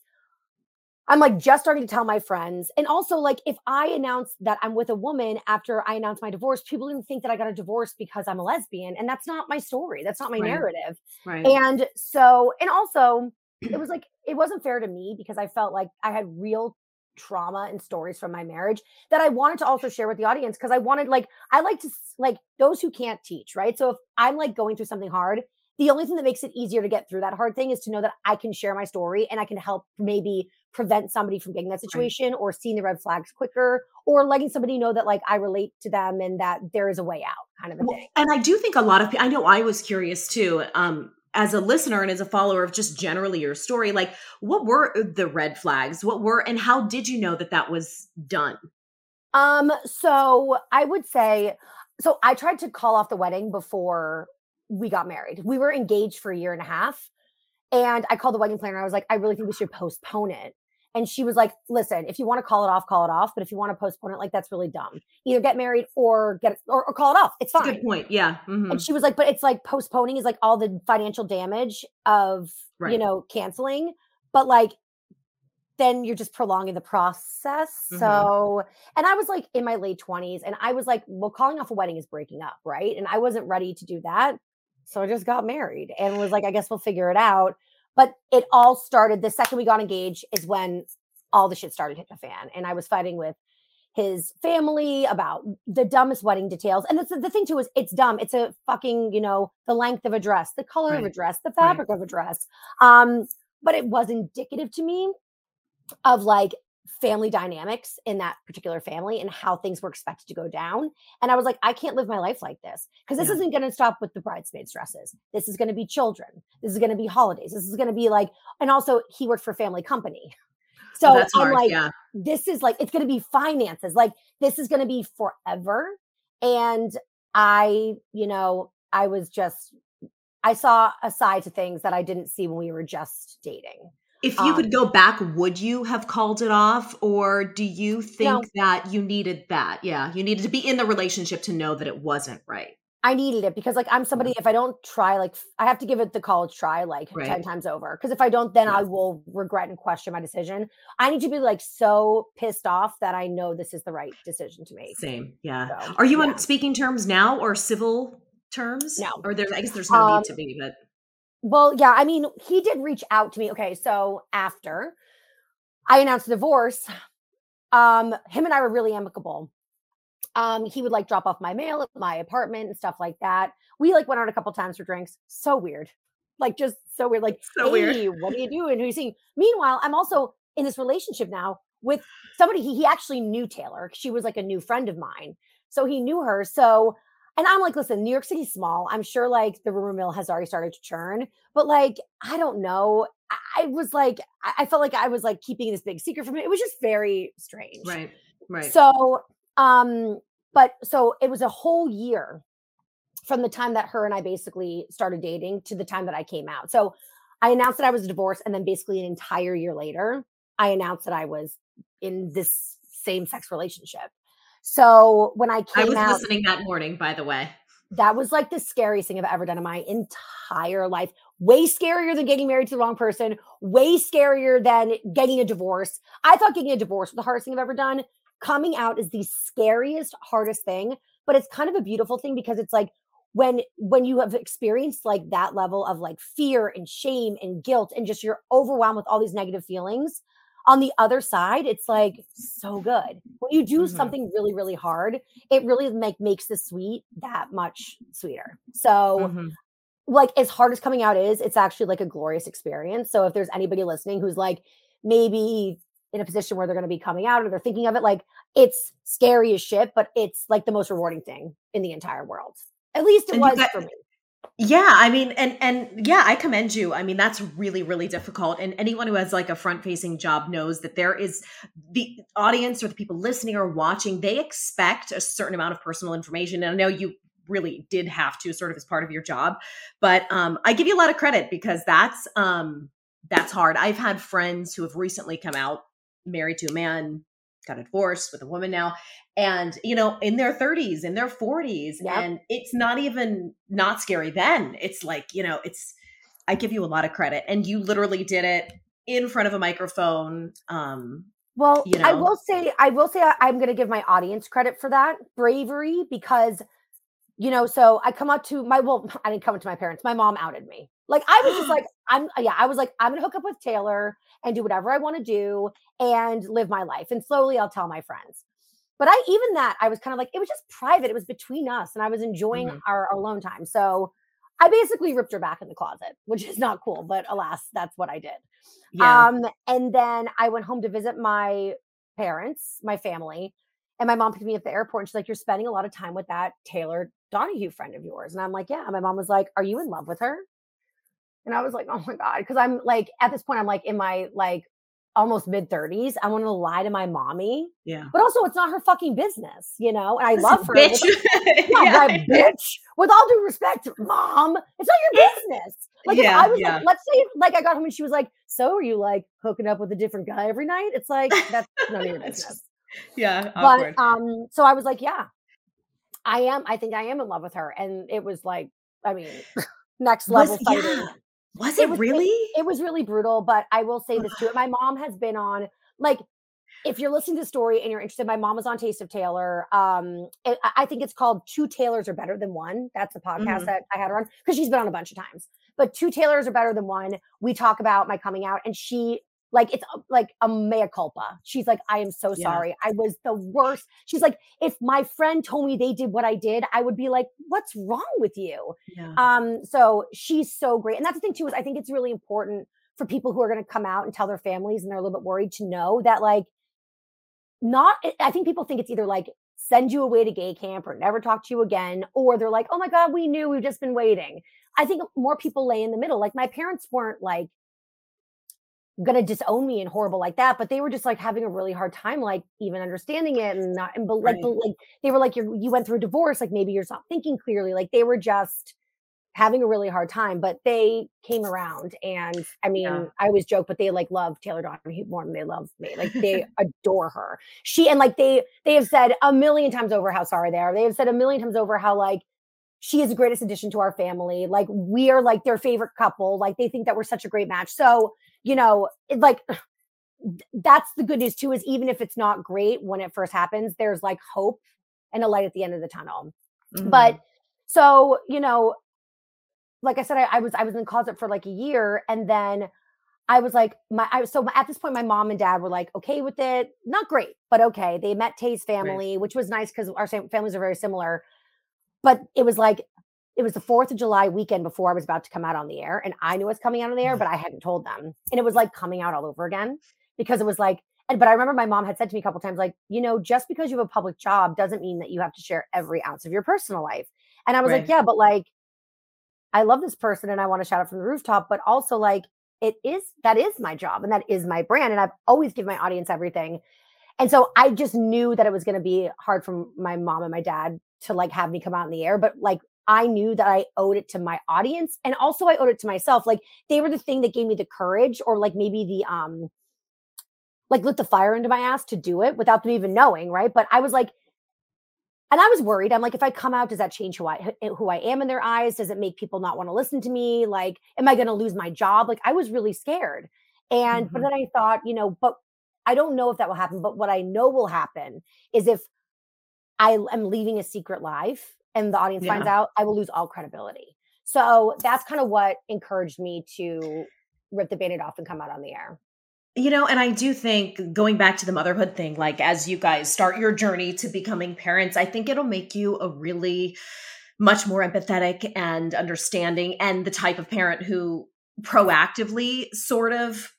I'm like just starting to tell my friends. And also, like, if I announce that I'm with a woman after I announce my divorce, people even think that I got a divorce because I'm a lesbian. And that's not my story. That's not my Right. narrative. right. And so, and also, it was like, it wasn't fair to me because I felt like I had real trauma and stories from my marriage that I wanted to also share with the audience because I wanted, like, I like to, like, those who can't teach, right? So if I'm like going through something hard, the only thing that makes it easier to get through that hard thing is to know that I can share my story and I can help maybe prevent somebody from getting that situation or seeing the red flags quicker or letting somebody know that like I relate to them and that there is a way out kind of a Well, thing. and I do think a lot of people, I know I was curious too, um, as a listener and as a follower of just generally your story, like what were the red flags? What were, and how did you know that that was done? Um, so I would say, so I tried to call off the wedding before we got married. We were engaged for a year and a half. And I called the wedding planner. I was like, I really think we should postpone it. And she was like, listen, if you want to call it off, call it off. But if you want to postpone it, like that's really dumb. Either get married or get or, or call it off. It's That's fine. good point. Yeah. mhm. And she was like, but it's like postponing is like all the financial damage of you know canceling. But like then you're just prolonging the process. Mhm. So, and I was like in my late 20s and I was like, well, calling off a wedding is breaking up, right? And I wasn't ready to do that. So I just got married and was like, I guess we'll figure it out. But it all started the second we got engaged is when all the shit started hitting the fan. And I was fighting with his family about the dumbest wedding details. And the, the thing too is it's dumb. It's a fucking, you know, the length of a dress, the color of a dress, the Right. fabric of a dress. Um, but it was indicative to me of like family dynamics in that particular family and how things were expected to go down. And I was like, I can't live my life like this because this Yeah. isn't going to stop with the bridesmaids' dresses. This is going to be children. This is going to be holidays. This is going to be like, and also he worked for family company. Oh, so Oh, I'm hard. like, yeah. this is like, it's going to be finances. Like, this is going to be forever. And I, you know, I was just, I saw a side to things that I didn't see when we were just dating. If you could um, go back, would you have called it off? Or do you think No. that you needed that? Yeah. You needed to be in the relationship to know that it wasn't right. I needed it because like I'm somebody if I don't try like I have to give it the college try like 10 times over because if I don't then Yeah. I will regret and question my decision. I need to be like so pissed off that I know this is the right decision to make. Same. Yeah. So, Are you yeah. on speaking terms now or civil terms? No. Or there's I guess there's no Um, need to be, but Well, yeah, I mean, he did reach out to me. Okay, so after I announced the divorce, um, him and I were really amicable. Um, he would like drop off my mail at my apartment and stuff like that. We like went out a couple times for drinks. So weird. Like just so weird. Like, So weird. hey, what are you doing? Who are you seeing? Meanwhile, I'm also in this relationship now with somebody he, he actually knew Taylor. She was like a new friend of mine. So he knew her. So and I'm like, listen, New York City's small. I'm sure like the rumor mill has already started to churn, but like, I don't know. I, I was like, I, I felt like I was like keeping this big secret from it. It was just very strange. right. Right. So, um, but so it was a whole year from the time that her and I basically started dating to the time that I came out. So I announced that I was divorced, and then basically an entire year later, I announced that I was in this same sex relationship. So when I came out, I was out, listening that morning, by the way. that was like the scariest thing I've ever done in my entire life. way scarier than getting married to the wrong person, way scarier than getting a divorce. I thought getting a divorce was the hardest thing I've ever done. Coming out is the scariest, hardest thing, but it's kind of a beautiful thing because it's like when when you have experienced like that level of like fear and shame and guilt and just you're overwhelmed with all these negative feelings on the other side it's like so good when you do mm-hmm. something really really hard it really make makes the sweet that much sweeter so mm-hmm. like as hard as coming out is it's actually like a glorious experience so if there's anybody listening who's like maybe in a position where they're going to be coming out or they're thinking of it like it's scary as shit but it's like the most rewarding thing in the entire world at least it and was got, for me. Yeah, I mean, and and yeah, I commend you. I mean, that's really really difficult. And anyone who has like a front facing job knows that there is the audience or the people listening or watching. They expect a certain amount of personal information. And I know you really did have to, sort of as part of your job. But um, I give you a lot of credit because that's um, that's hard. I've had friends who have recently come out married to a man got a divorce with a woman now and you know in their 30s in their 40s yep. and it's not even not scary then it's like you know it's i give you a lot of credit and you literally did it in front of a microphone um well you know. i will say i will say i'm going to give my audience credit for that bravery because you know so i come out to my well [laughs] i didn't come to my parents my mom outed me like I was just [gasps] like, I'm yeah, I was like, I'm gonna hook up with Taylor and do whatever I want to do and live my life. And slowly I'll tell my friends. But I even that, I was kind of like, it was just private. It was between us, and I was enjoying mm-hmm. our, our alone time. So I basically ripped her back in the closet, which is not cool, but alas, that's what I did. Yeah. Um, and then I went home to visit my parents, my family, and my mom picked me up at the airport and she's like, You're spending a lot of time with that Taylor Donahue friend of yours. And I'm like, Yeah. And my mom was like, Are you in love with her? And I was like, oh my God. Cause I'm like, at this point, I'm like in my like almost mid 30s. I want to lie to my mommy. Yeah. But also, it's not her fucking business, you know? And I love her. Bitch. With, [laughs] yeah, yeah. bitch. With all due respect, mom, it's not your [laughs] business. Like, yeah, if I was yeah. like, let's say, like, I got home and she was like, so are you like hooking up with a different guy every night? It's like, that's none of your [laughs] business. yeah. Awkward. But, um, so I was like, yeah, I am. I think I am in love with her. And it was like, I mean, next level was. Yeah. Was it, it was, really? It, it, was really brutal, but I will say this too. My [sighs] mom has been on like if you're listening to the story and you're interested, my mom was on Taste of Taylor. Um, it, I think it's called Two Taylors Are Better Than One. That's the podcast mm-hmm. that I had her on because she's been on a bunch of times. But Two Taylors Are Better Than One. We talk about my coming out, and she like it's uh, like a mea culpa. She's like, I am so yeah. sorry. I was the worst. She's like, if my friend told me they did what I did, I would be like, what's wrong with you? Yeah. Um, so she's so great. And that's the thing too, is I think it's really important for people who are going to come out and tell their families and they're a little bit worried to know that like not I think people think it's either like send you away to gay camp or never talk to you again, or they're like, oh my God, we knew we've just been waiting. I think more people lay in the middle. Like my parents weren't like gonna disown me and horrible like that but they were just like having a really hard time like even understanding it and not and but like, right. like they were like you you went through a divorce like maybe you're not thinking clearly like they were just having a really hard time but they came around and i mean yeah. i always joke but they like love taylor donahue more than they love me like they [laughs] adore her she and like they they have said a million times over how sorry they are they have said a million times over how like she is the greatest addition to our family. Like we are like their favorite couple. Like they think that we're such a great match. So, you know, it, like [sighs] that's the good news too, is even if it's not great when it first happens, there's like hope and a light at the end of the tunnel. Mm-hmm. But so, you know, like I said, I, I was I was in the closet for like a year and then I was like, my I so at this point, my mom and dad were like, okay with it. Not great, but okay. They met Tay's family, right. which was nice because our families are very similar. But it was like it was the 4th of July weekend before I was about to come out on the air. And I knew it was coming out on the air, mm-hmm. but I hadn't told them. And it was like coming out all over again because it was like, and but I remember my mom had said to me a couple times, like, you know, just because you have a public job doesn't mean that you have to share every ounce of your personal life. And I was right. like, yeah, but like, I love this person and I want to shout out from the rooftop, but also like, it is that is my job and that is my brand. And I've always give my audience everything. And so I just knew that it was going to be hard for my mom and my dad to like have me come out in the air, but like I knew that I owed it to my audience and also I owed it to myself. Like they were the thing that gave me the courage or like maybe the um like lit the fire into my ass to do it without them even knowing, right? But I was like and I was worried. I'm like, if I come out, does that change who I who I am in their eyes? Does it make people not want to listen to me? Like, am I going to lose my job? Like, I was really scared. And mm-hmm. but then I thought, you know, but I don't know if that will happen. But what I know will happen is if I am leaving a secret life and the audience yeah. finds out, I will lose all credibility. So that's kind of what encouraged me to rip the band off and come out on the air. You know, and I do think going back to the motherhood thing, like as you guys start your journey to becoming parents, I think it'll make you a really much more empathetic and understanding and the type of parent who proactively sort of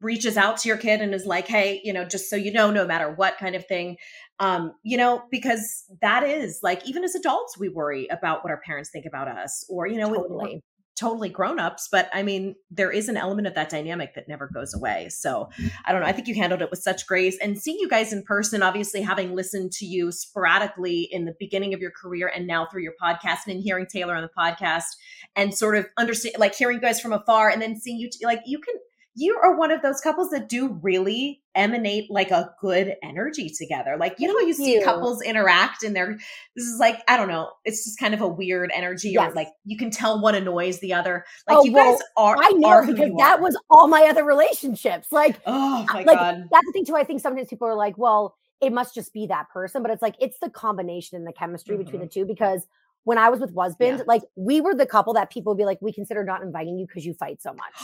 reaches out to your kid and is like, hey, you know, just so you know, no matter what kind of thing, um, you know, because that is like, even as adults, we worry about what our parents think about us, or, you know, totally. totally grown-ups but i mean there is an element of that dynamic that never goes away so i don't know i think you handled it with such grace and seeing you guys in person obviously having listened to you sporadically in the beginning of your career and now through your podcast and hearing taylor on the podcast and sort of understand like hearing you guys from afar and then seeing you t- like you can you are one of those couples that do really emanate like a good energy together. Like, you know, you see couples interact and they're, this is like, I don't know, it's just kind of a weird energy yes. or like you can tell one annoys the other. Like, oh, you well, guys are, I know are because that was all my other relationships. Like, oh my like, God. That's the thing too. I think sometimes people are like, well, it must just be that person, but it's like, it's the combination and the chemistry mm-hmm. between the two because when I was with husband, yeah. like we were the couple that people would be like, we consider not inviting you because you fight so much. [gasps]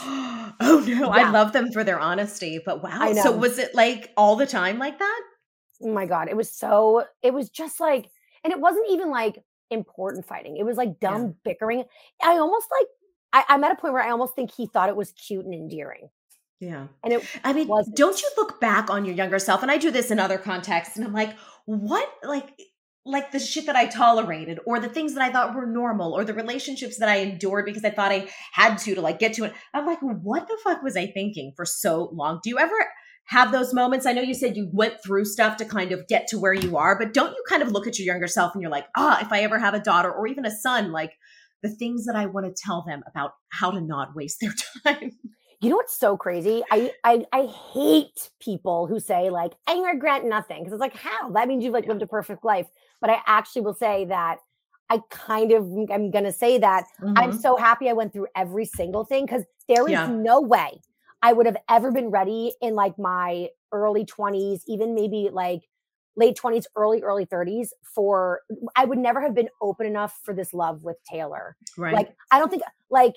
oh no, yeah. I love them for their honesty. But wow. So was it like all the time like that? Oh my God. It was so, it was just like, and it wasn't even like important fighting. It was like dumb yeah. bickering. I almost like, I, I'm at a point where I almost think he thought it was cute and endearing. Yeah. And it I mean, wasn't. don't you look back on your younger self? And I do this in other contexts, and I'm like, what like like the shit that I tolerated or the things that I thought were normal or the relationships that I endured because I thought I had to to like get to it. I'm like, what the fuck was I thinking for so long? Do you ever have those moments? I know you said you went through stuff to kind of get to where you are, but don't you kind of look at your younger self and you're like, ah, oh, if I ever have a daughter or even a son, like the things that I want to tell them about how to not waste their [laughs] time. You know what's so crazy? I I I hate people who say like I regret nothing because it's like how that means you've like lived a perfect life. But I actually will say that I kind of I'm gonna say that mm-hmm. I'm so happy I went through every single thing because there is yeah. no way I would have ever been ready in like my early 20s, even maybe like late 20s, early, early 30s for I would never have been open enough for this love with Taylor. Right. Like I don't think like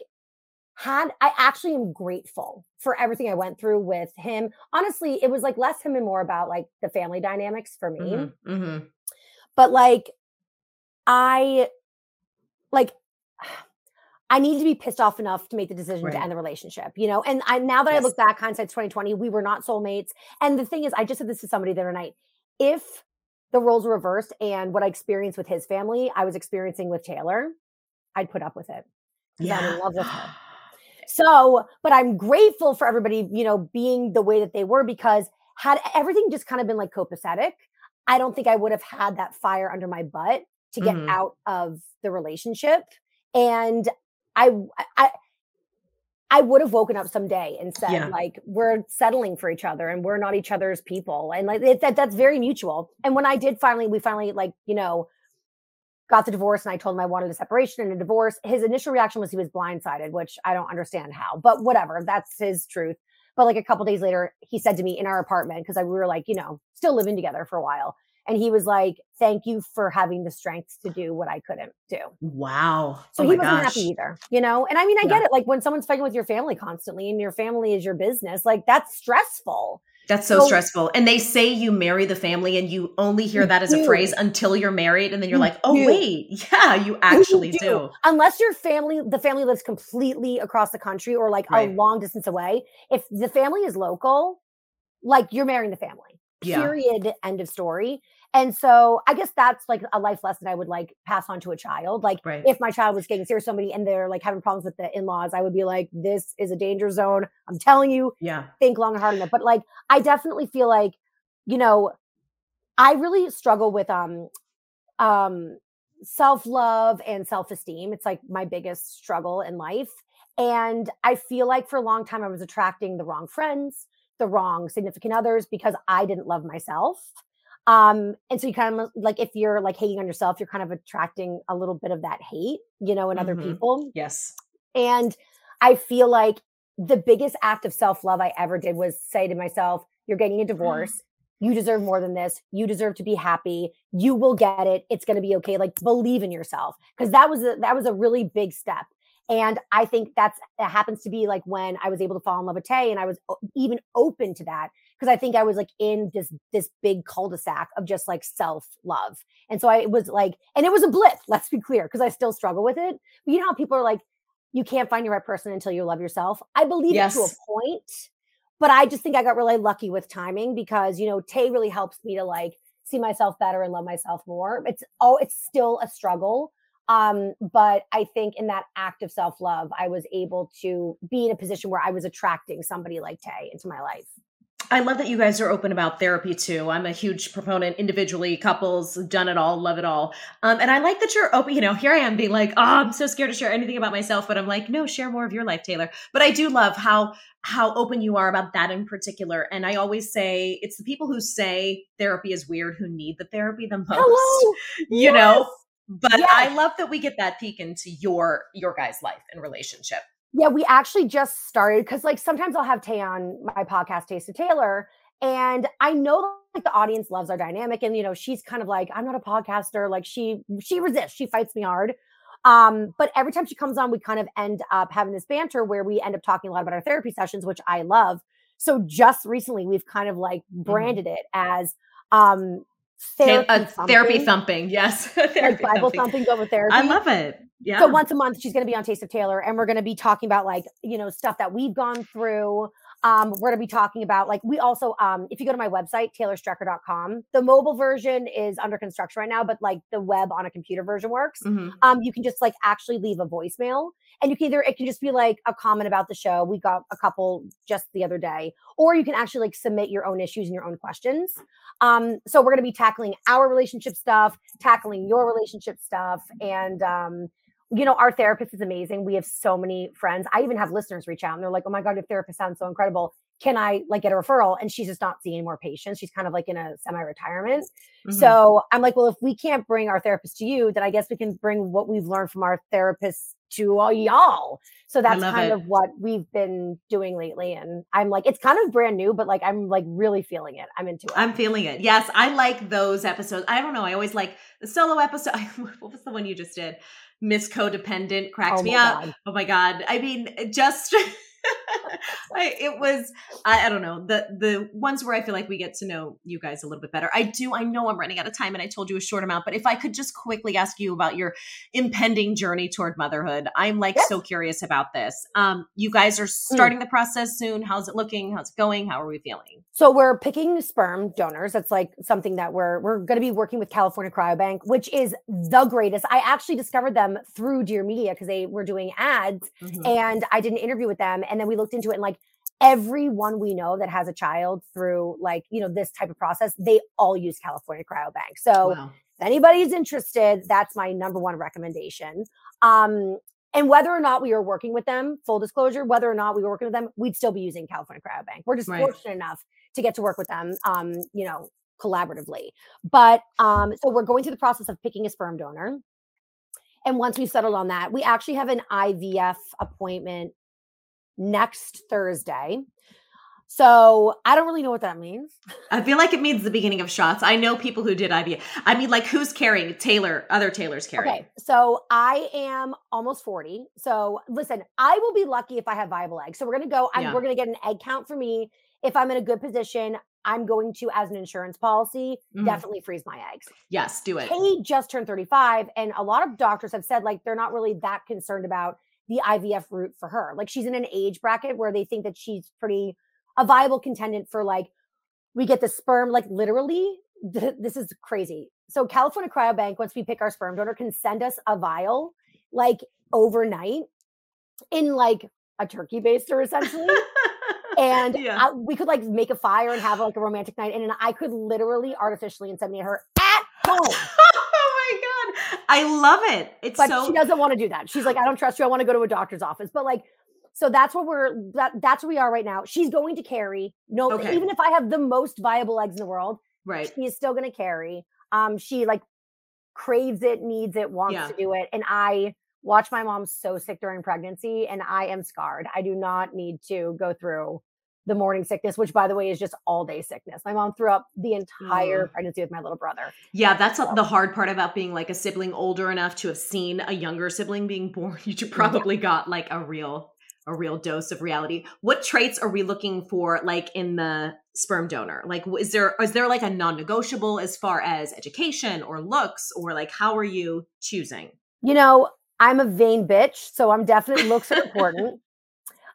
had I actually am grateful for everything I went through with him. Honestly, it was like less him and more about like the family dynamics for me. Mm-hmm, mm-hmm. But like, I like. [sighs] I need to be pissed off enough to make the decision right. to end the relationship, you know. And I now that yes. I look back, hindsight 2020, we were not soulmates. And the thing is, I just said this to somebody the other night. If the roles were reversed and what I experienced with his family, I was experiencing with Taylor, I'd put up with it. Yeah. I'm in love with her. [sighs] So, but I'm grateful for everybody, you know, being the way that they were because had everything just kind of been like copacetic, I don't think I would have had that fire under my butt to get mm-hmm. out of the relationship. And I, I, I would have woken up someday and said, yeah. like, we're settling for each other and we're not each other's people. And like, it, that, that's very mutual. And when I did finally, we finally, like, you know, got the divorce and I told him I wanted a separation and a divorce. His initial reaction was he was blindsided, which I don't understand how, but whatever, that's his truth. But like a couple days later, he said to me in our apartment, because we were like, you know, still living together for a while. And he was like, Thank you for having the strength to do what I couldn't do. Wow. So oh he wasn't gosh. happy either, you know? And I mean, I yeah. get it. Like when someone's fighting with your family constantly and your family is your business, like that's stressful. That's so, so, stressful. And they say you marry the family and you only hear that as a phrase until you're married. And then you're like, oh, wait, [laughs] yeah, you actually you do. do. Unless your family, the family lives completely across the country or like right. a long distance away. If the family is local, like you're marrying the family. Yeah. Period. End of story. And so I guess that's like a life lesson I would like pass on to a child. Like right. if my child was getting serious somebody and they're like having problems with the in-laws, I would be like, this is a danger zone. I'm telling you, yeah, think long and hard on it. But like I definitely feel like, you know, I really struggle with um um self-love and self-esteem. It's like my biggest struggle in life. And I feel like for a long time I was attracting the wrong friends, the wrong significant others because I didn't love myself. Um, and so you kind of like if you're like hating on yourself, you're kind of attracting a little bit of that hate, you know, in other Mhm. people. Yes. And I feel like the biggest act of self love I ever did was say to myself, You're getting a divorce. You deserve more than this. You deserve to be happy. You will get it. It's going to be okay. Like believe in yourself because that was a, that was a really big step. And I think that's that happens to be like when I was able to fall in love with Tay, and I was even open to that because I think I was like in this this big cul-de-sac of just like self love. And so I was like, and it was a blip. Let's be clear, because I still struggle with it. But you know how people are like, you can't find your right person until you love yourself. I believe it to a point, but I just think I got really lucky with timing because you know Tay really helps me to like see myself better and love myself more. It's oh, it's still a struggle. Um, but I think in that act of self love, I was able to be in a position where I was attracting somebody like Tay into my life. I love that you guys are open about therapy too. I'm a huge proponent individually, couples, done it all, love it all. Um, and I like that you're open. You know, here I am being like, oh, I'm so scared to share anything about myself, but I'm like, no, share more of your life, Taylor. But I do love how how open you are about that in particular. And I always say it's the people who say therapy is weird who need the therapy the most. Hello. [laughs] You know, but Yes. I love that we get that peek into your your guys' life and relationship. Yeah, we actually just started because like sometimes I'll have Tay on my podcast, Taste of Taylor, and I know like the audience loves our dynamic, and you know she's kind of like I'm not a podcaster, like she she resists, she fights me hard. Um, but every time she comes on, we kind of end up having this banter where we end up talking a lot about our therapy sessions, which I love. So just recently, we've kind of like branded it as um Tay- therapy, uh, therapy thumping, thumping, yes. [laughs] like Bible thumping. thumping, but with therapy. I love it. Yeah. So once a month, she's going to be on Taste of Taylor, and we're going to be talking about like you know stuff that we've gone through. Um, we're going to be talking about like we also um, if you go to my website taylorstrecker.com, the mobile version is under construction right now, but like the web on a computer version works. Mhm. Um, you can just like actually leave a voicemail, and you can either it can just be like a comment about the show. We got a couple just the other day, or you can actually like submit your own issues and your own questions. Um, so we're going to be tackling our relationship stuff, tackling your relationship stuff, and um, you know, our therapist is amazing. We have so many friends. I even have listeners reach out and they're like, "Oh my god, your therapist sounds so incredible. Can I like get a referral?" And she's just not seeing more patients. She's kind of like in a semi-retirement. Mhm. So I'm like, well, if we can't bring our therapist to you, then I guess we can bring what we've learned from our therapists to all y'all. So that's kind it. of what we've been doing lately. And I'm like, it's kind of brand new, but like I'm like really feeling it. I'm into it. I'm feeling it. Yes, I like those episodes. I don't know. I always like the solo episode. [laughs] what was the one you just did? Miss Codependent cracked Oh me up. God. Oh my god. I mean, just [laughs] I, it was I, I don't know the the ones where I feel like we get to know you guys a little bit better. I do. I know I'm running out of time, and I told you a short amount. But if I could just quickly ask you about your impending journey toward motherhood, I'm like Yes. Mm. so curious about this. Um, you guys are starting the process soon. How's it looking? How's it going? How are we feeling? So we're picking sperm donors. That's like something that we're we're going to be working with California Cryobank, which is the greatest. I actually discovered them through Dear Media because they were doing ads, Mhm. and I did an interview with them, and then we looked into it, and like everyone we know that has a child through like you know this type of process, they all use California Cryobank. So Wow. if anybody's interested, that's my number one recommendation. Um, and whether or not we were working with them, full disclosure, whether or not we were working with them, we'd still be using California Cryobank. We're just Right. fortunate enough to get to work with them, um, you know, collaboratively. But um, so we're going through the process of picking a sperm donor. And once we've settled on that, we actually have an IVF appointment next Thursday. So I don't really know what that means. I feel like it means the beginning of shots. I know people who did IVF. I mean, like who's carrying? Taylor, other Taylor's carrying. Okay, so I am almost 40. So listen, I will be lucky if I have viable eggs. So we're gonna go, I'm, Yeah. we're gonna get an egg count for me. If I'm in a good position, I'm going to, as an insurance policy, Mhm. definitely freeze my eggs. Yes, do it. Kate just turned 35, and a lot of doctors have said like they're not really that concerned about the IVF route for her. Like she's in an age bracket where they think that she's pretty a viable contendant for like we get the sperm like literally [laughs] th- this is crazy. So California Cryobank once we pick our sperm donor can send us a vial like overnight in like a turkey baster essentially [laughs] and Yeah. I- we could like make a fire and have like a romantic night and then I could literally artificially inseminate her at home. [laughs] I love it. It's but so she doesn't want to do that. She's like, I don't trust you. I want to go to a doctor's office. But like, so that's what we're that that's where we are right now. She's going to carry. No, Okay. even if I have the most viable eggs in the world, Right. She is still going to carry. Um, she like craves it, needs it, wants Yeah. to do it. And I watch my mom so sick during pregnancy and I am scarred. I do not need to go through the morning sickness, which by the way is just all day sickness. My mom threw up the entire Mm. pregnancy with my little brother. Yeah, that's the hard part about being like a sibling older enough to have seen a younger sibling being born. [laughs] You probably got like a real a real dose of reality. What traits are we looking for like in the sperm donor? Like is there is there like a non-negotiable as far as education or looks or like how are you choosing? You know, I'm a vain bitch, so I'm definitely looks are important. [laughs]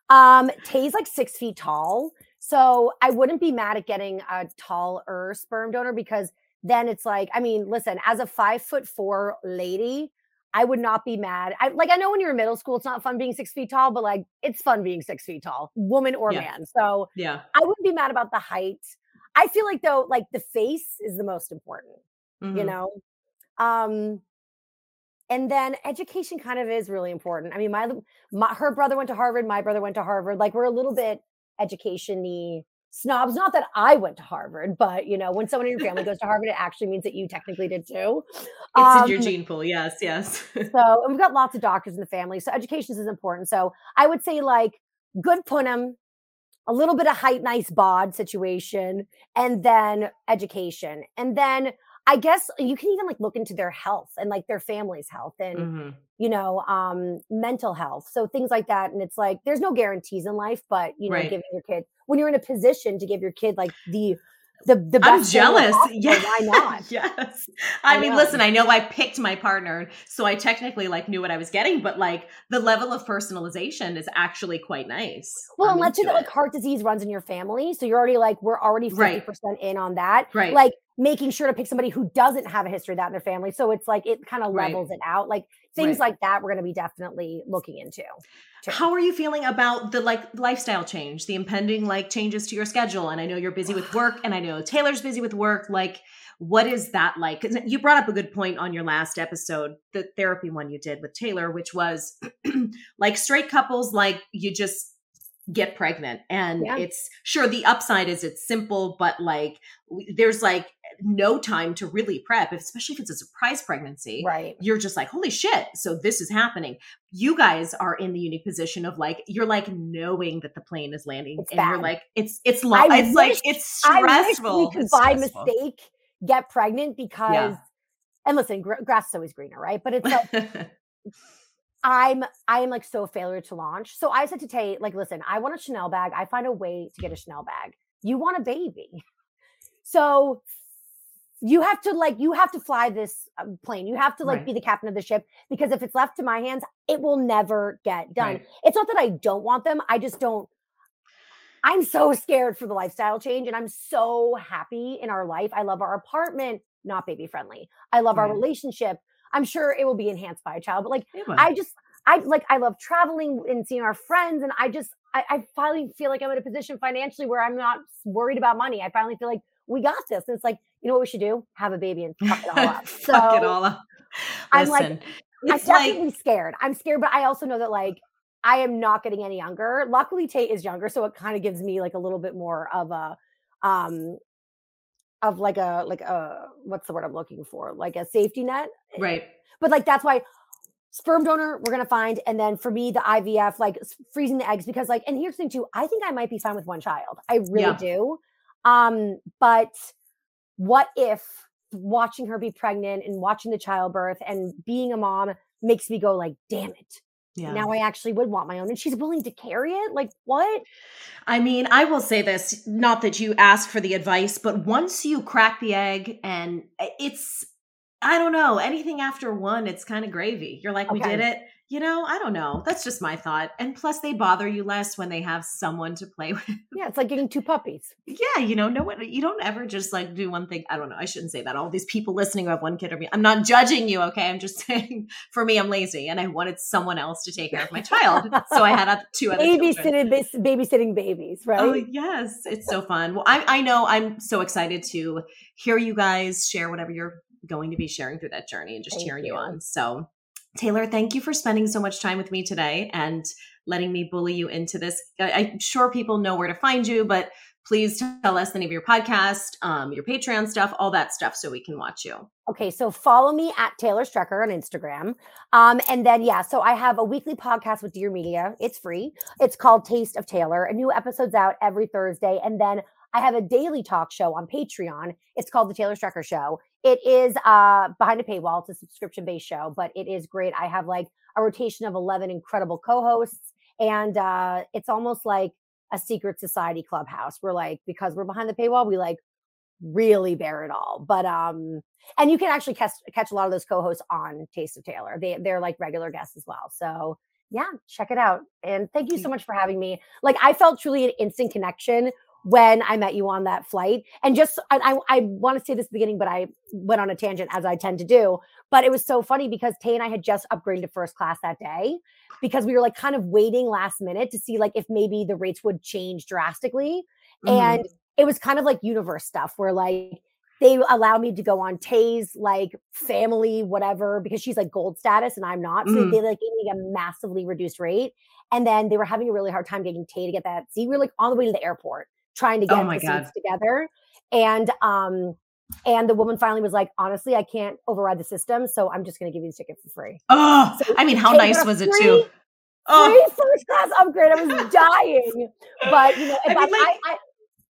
Um, Tay's like six feet tall, so I wouldn't be mad at getting a taller sperm donor because then it's like, I mean, listen, as a five foot four lady, I would not be mad. I like I know when you're in middle school, it's not fun being six feet tall, but like it's fun being six feet tall, woman or Yeah. man. So Yeah. I wouldn't be mad about the height. I feel like though, like the face is the most important you Mhm. know um and then education kind of is really important. I mean my, my her brother went to harvard my brother went to harvard. Like we're a little bit education-y snobs. Not that i went to harvard but you know when someone in your family goes to harvard it actually means that you technically did too. [laughs] It's Um, in your gene pool. Yes, yes. so and we've got lots of doctors in the family so education is important. So i would say like good punim a little bit of height nice bod situation and then education. And then i guess you can even like look into their health and like their family's health and Mhm. you know um mental health so things like that and it's like there's no guarantees in life but you know Right. giving your kid when you're in a position to give your kid like the the the best I'm jealous. Yeah. [laughs] why not yes. I, I mean, know. listen, I know I picked my partner, so I technically like knew what I was getting, but like the level of personalization is actually quite nice. Well, I'm and let's say that like heart disease runs in your family. So you're already like, we're already 50% Right. in on that. Right. Like making sure to pick somebody who doesn't have a history of that in their family. So it's like it kind of Right. levels it out. Like things Right. like that we're gonna be definitely looking into. too. How are you feeling about the like lifestyle change, the impending like changes to your schedule? And I know you're busy with [sighs] work, and I know Taylor's busy with work. Like, what is that like? you brought up a good point on your last episode, the therapy one you did with Taylor, which was [clears throat] like straight couples, like you just get pregnant and Yeah. it's sure the upside is it's simple but like there's like no time to really prep especially if it's a surprise pregnancy Right. you're just like holy shit so this is happening you guys are in the unique position of like you're like knowing that the plane is landing It's and you're like it's it's long I it's like it's stressful we could It's by stressful. mistake get pregnant because Yeah. and listen, gr- grass is always greener, right? But it's like [laughs] I'm I'm like so a failure to launch. So I said to Tay, like, listen, I want a Chanel bag. I find a way to get a Chanel bag. You want a baby. So you have to like you have to fly this um, plane. You have to like Right. be the captain of the ship because if it's left to my hands, it will never get done. Right. It's not that I don't want them. I just don't I'm so scared for the lifestyle change and I'm so happy in our life. I love our apartment, not baby friendly. I love our relationship. I'm sure it will be enhanced by a child, but like I just I like I love traveling and seeing our friends, and I just I, I finally feel like I'm in a position financially where I'm not worried about money. I finally feel like we got this. And it's like you know what we should do? Have a baby and fuck it all up. [laughs] Fuck it all up. I'm like, I'm it's like definitely scared. I'm scared, but I also know that like I am not getting any younger. Luckily, Tay is younger, so it kind of gives me like a little bit more of a um of like a like a what's the word I'm looking for? Like a safety net. right. But like that's why sperm donor we're gonna find, and then for me the IVF like freezing the eggs because like and here's the thing too. I think I might be fine with one child. I really Yeah. do. Um, but what if watching her be pregnant and watching the childbirth and being a mom makes me go like, damn it. Yeah. Now I actually would want my own, and she's willing to carry it. Like what? I mean, I will say this, not that you ask for the advice, but once you crack the egg and eh, it's I don't know, anything after one, it's kind of gravy. You're like, we did it. You know, I don't know. That's just my thought. And plus they bother you less when they have someone to play [laughs] with. Yeah, it's like getting two puppies. Yeah, you know, no one you don't ever just like do one thing. I don't know. I shouldn't say that. All these people listening who have one kid or me. I'm not judging you, okay? I'm just [laughs] saying for me, I'm lazy and I wanted someone else to take care of my child. so I had [laughs] two other. Babysitting, babysitting babies, oh, right? Oh yes, it's so fun. Well, I I know I'm so excited to hear you guys share whatever you're going to be sharing through that journey and just Thank cheering you. you. on. So, Taylor, thank you for spending so much time with me today and letting me bully you into this. I, I'm sure people know where to find you, but please tell us any of your podcast, um, your Patreon stuff, all that stuff, so we can watch you. Okay, so follow me at Taylor Strecker on Instagram. Um, and then, yeah, so I have a weekly podcast with Dear Media. It's free. It's called Taste of Taylor. A new episode's out every Thursday. And then I have a daily talk show on Patreon. It's called The Taylor Strecker Show. It is uh, behind a paywall. It's a subscription based show, but it is great. I have like a rotation of 11 incredible co hosts. And uh, it's almost like a secret society clubhouse. We're like, because we're behind the paywall, we like really bear it all. But um, and you can actually catch catch a lot of those co-hosts on Taste of Taylor. They they're like regular guests as well. So yeah, check it out. And thank you so much for having me. Like I felt truly an instant connection when I met you on that flight. And just I I, I want to say this at the beginning, but I went on a tangent as I tend to do. But it was so funny because Tay and I had just upgraded to first class that day because we were like kind of waiting last minute to see like if maybe the rates would change drastically. Mm-hmm. And it was kind of like universe stuff where like they allow me to go on Tay's like family, whatever, because she's like gold status and I'm not. So mm. they like gave me a massively reduced rate. And then they were having a really hard time getting Tay to get that seat. We were like on the way to the airport trying to oh get oh the God. seats together. And um, and the woman finally was like, honestly, I can't override the system, so I'm just gonna give you the ticket for free. Oh, so I mean, how nice was it too? Oh. Free first class upgrade. I was dying. but you know, [laughs] I, mean, like, I, I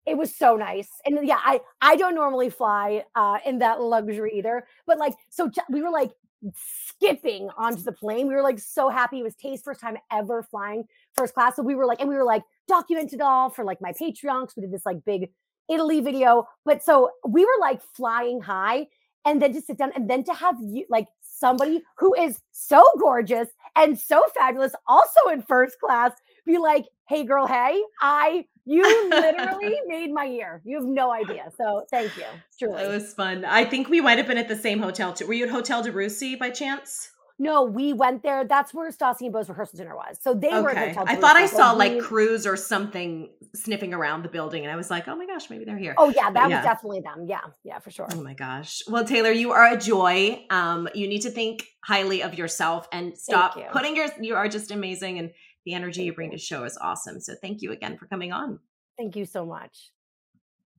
it was so nice and yeah i i don't normally fly uh in that luxury either but like so t- we were like skipping onto the plane. We were like so happy. It was Tay's first time ever flying first class. So we were like and we were like documented all for like my patreon we did this like big italy video. But so we were like flying high and then to sit down and then to have you like somebody who is so gorgeous and so fabulous also in first class be like hey girl hey i you literally [laughs] made my year. You have no idea. So thank you. Truly. It was fun. I think we might have been at the same hotel too. Were you at Hotel de Russie by chance? No, we went there. That's where Stassi and Beau's rehearsal dinner was. So they okay. were at Hotel I thought I saw like Cruz or something sniffing around the building, and I was like, oh my gosh, maybe they're here. Oh yeah, that but, was yeah. definitely them. Yeah, yeah, for sure. Oh my gosh. Well, Taylor, you are a joy. Um, you need to think highly of yourself and stop you. putting your. You are just amazing, and the energy you bring to show is awesome. So thank you again for coming on. Thank you so much.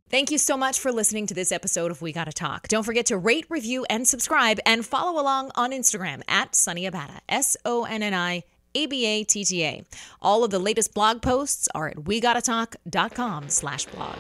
Thank you so much for listening to this episode of We Gotta Talk. Don't forget to rate, review, and subscribe, and follow along on Instagram at Sonni Abatta, S O N N I A B A T T A. All of the latest blog posts are at wegottatalk.com slash blog.